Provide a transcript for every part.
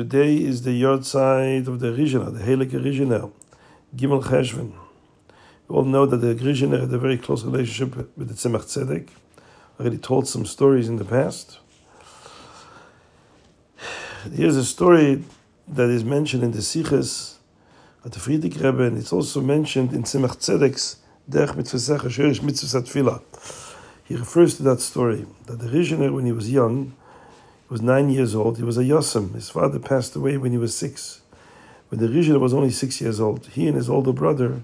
Today is the yahrtzeit of the Rizhina, the Heilige Rizhina, Gimel Cheshvan. We all know that the Rizhina had a very close relationship with the Tzemach Tzedek. Already told some stories in the past. Here's a story that is mentioned in the Siches at the Frierdiker Rebbe, and it's also mentioned in Tzemach Tzedek's Derech Mitzvah Sherish Mitzvah. He refers to that story that the Rizhiner, when he was young, was nine years old. He was a Yosem. His father passed away when he was six. When the Rishon was only six years old, he and his older brother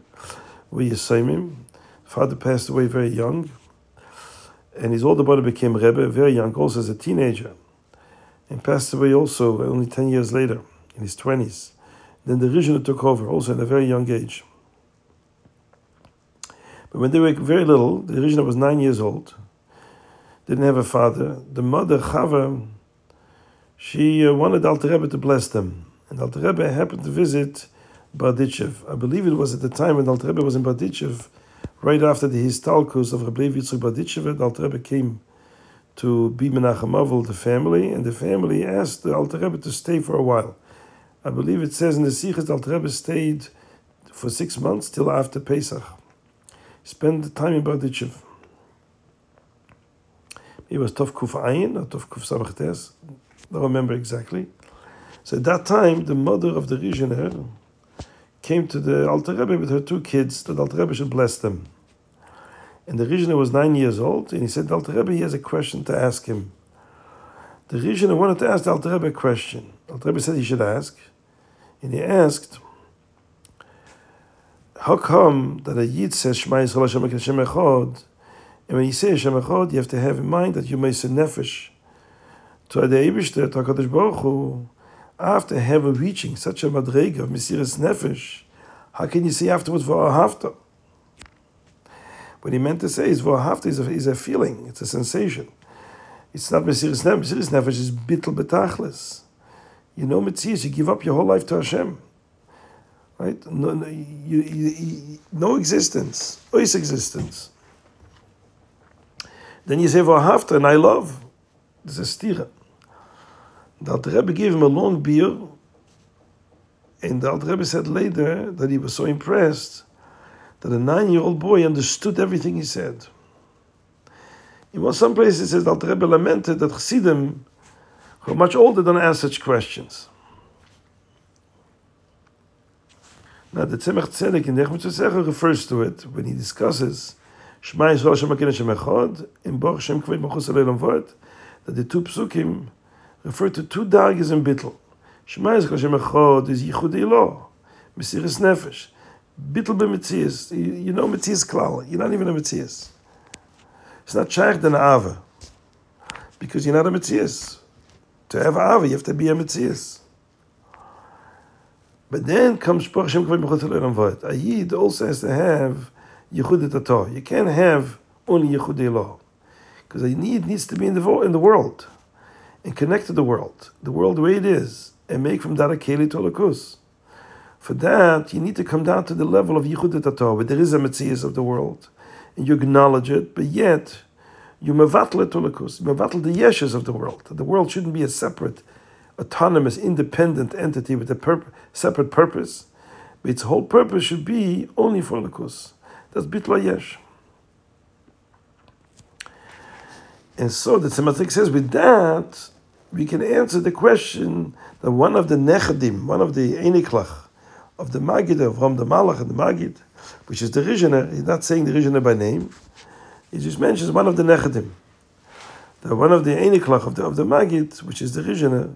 were Yosemim. Father passed away very young, and his older brother became Rebbe very young, also as a teenager, and passed away also only ten years later, in his twenties. Then the Rishon took over, also at a very young age. But when they were very little, the Rishon was nine years old, didn't have a father. The mother, Chava, she uh, wanted Alter Rebbe to bless them. And Alter Rebbe happened to visit Barditchev. I believe it was at the time when Alter Rebbe was in Barditchev, right after the Histalkus of Rebbe Yitzchak Barditchev, Alter Rebbe came to be Menachem Avel, the family, and the family asked the Alter Rebbe to stay for a while. I believe it says in the Siches, Alter Rebbe stayed for six months till after Pesach. Spend the time in Barditchev. It was Tov Kuf Ayin or Tov Kuf Samachtes. Don't remember exactly. So at that time, the mother of the Rizhiner came to the Alter Rebbe with her two kids that Alter Rebbe should bless them. And the Rizhiner was nine years old, and he said, Alter Rebbe, he has a question to ask him. The Rizhiner wanted to ask the Alter Rebbe a question. Alter Rebbe said he should ask, and he asked, how come that a Yid says Shema Yisrael Hashem Echad, and when you say Hashem Echad, you have to have in mind that you may say Nefesh to the Eibishter, to HaKadosh Baruch Hu, after having reaching such a madrega of Mesiris Nefesh, how can you say afterwards V'ahavta? What he meant to say is V'ahavta is a, is a feeling, it's a sensation. It's not Mesiris Nefesh. Mesiris Nefesh is bittel betachlis. You know Metzias, you give up your whole life to Hashem. Right? No, no, you, you, no existence, ois existence. Then you say V'ahavta, and I love. This is stira. The Alter Rebbe gave him a long biur, and the Alter Rebbe said later that he was so impressed that a nine-year-old boy understood everything he said. In some places, it says the Alter Rebbe lamented that Chassidim, who are much older, don't ask such questions. Now, the Tzemach Tzedek in Nechmet Tzedek refers to it when he discusses Shema Yisrael Hashem HaKin Hashem Echad, in Baruch Shem that the two psukim refer to two dargis in Bittel. Shema Hashem Echad is Yichud Elo, Mesiris Nefesh. Bittel b'metzias. You know metzias klal. You're not even a metzias. It's not shaykh than ava, because you're not a metzias. To have ava, you have to be a metzias. But then comes Baruch Shem Kved Machus Aleilam Vod. A yid also has to have Yichud Tato. You can't have only Yichud Elo. Because a need needs to be in the, in the world and connect to the world, the world the way it is, and make from that a Keli to. For that, you need to come down to the level of Yichud Tato, where there is a Metzias of the world, and you acknowledge it, but yet you mevatel it to the Yeshes of the world. The world shouldn't be a separate, autonomous, independent entity with a purp- separate purpose, but its whole purpose should be only for Elokus. That's Bitla Yesh. And so the Tzemach Tzedek says, with that, we can answer the question that one of the Nechadim, one of the Eniklach, of the Magid, of Ram the Malach and the Magid, which is the Rizhiner, he's not saying the Rizhiner by name, he just mentions one of the Nechadim. The one of the Eniklach of the, of the Magid, which is the Rizhiner,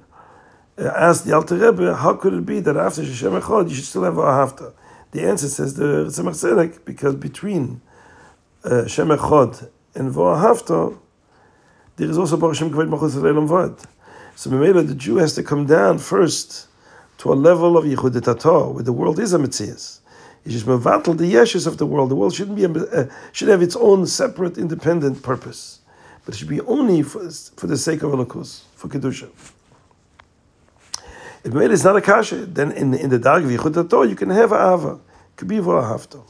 uh, asked the Alter Rebbe, how could it be that after Shem Echad you should still have a Hafta? The answer says the Tzemach Tzedek, because between uh, Shem Echad and Vo'ahavta, there is also Baruch Shem Kved Machus Vad. So Memela, the Jew has to come down first to a level of Yichud Tato, where the world is a Metzias. He just mevatel the yeshes of the world. The world shouldn't be a, uh, should have its own separate, independent purpose, but it should be only for, for the sake of Elokus, for kedusha. If Memela is not a kasha, then in in the dag of Yichud Tato you can have a ava, be for a hafto.